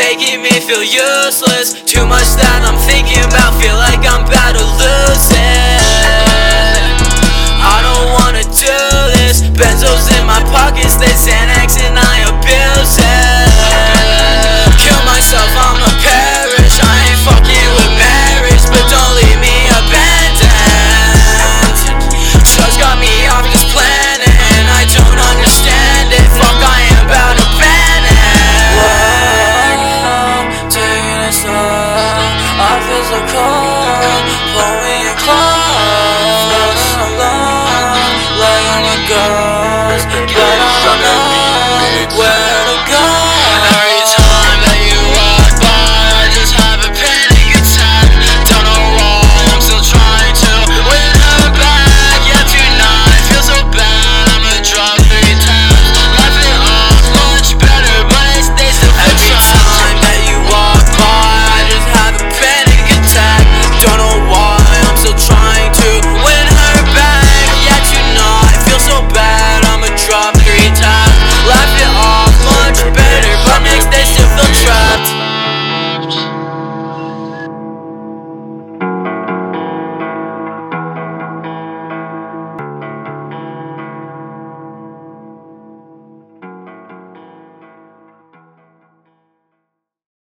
making me feel useless. Too much that I'm thinking about, feel like feel a call Pull me in close Alone Lying on your ghost. But I'm not Where